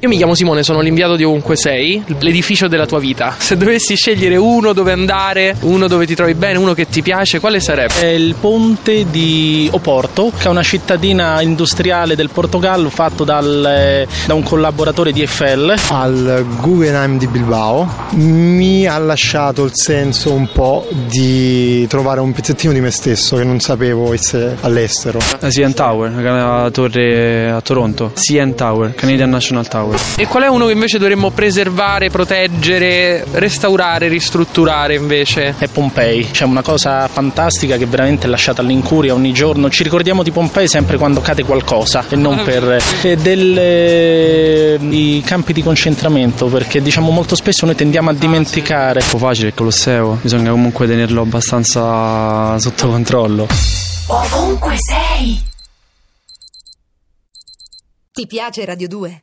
Io mi chiamo Simone, sono l'inviato di Ovunque Sei, l'edificio della tua vita. Se dovessi scegliere uno dove andare, uno dove ti trovi bene, uno che ti piace, quale sarebbe? È il ponte di Oporto, che è una cittadina industriale del Portogallo fatto dal, eh, da un collaboratore di Eiffel. Al Guggenheim di Bilbao mi ha lasciato il senso un po' di trovare un pezzettino di me stesso che non sapevo essere all'estero. La CN Tower, la torre a Toronto. CN Tower, Canadian National Tower. E qual è uno che invece dovremmo preservare, proteggere, restaurare, ristrutturare invece? È Pompei, c'è una cosa fantastica che veramente è lasciata all'incuria ogni giorno. Ci ricordiamo di Pompei sempre quando cade qualcosa e non per eh, delle, i campi di concentramento, perché diciamo molto spesso noi tendiamo a dimenticare. Un po' facile il Colosseo, bisogna comunque tenerlo abbastanza sotto controllo. Ovunque sei. Ti piace Radio 2?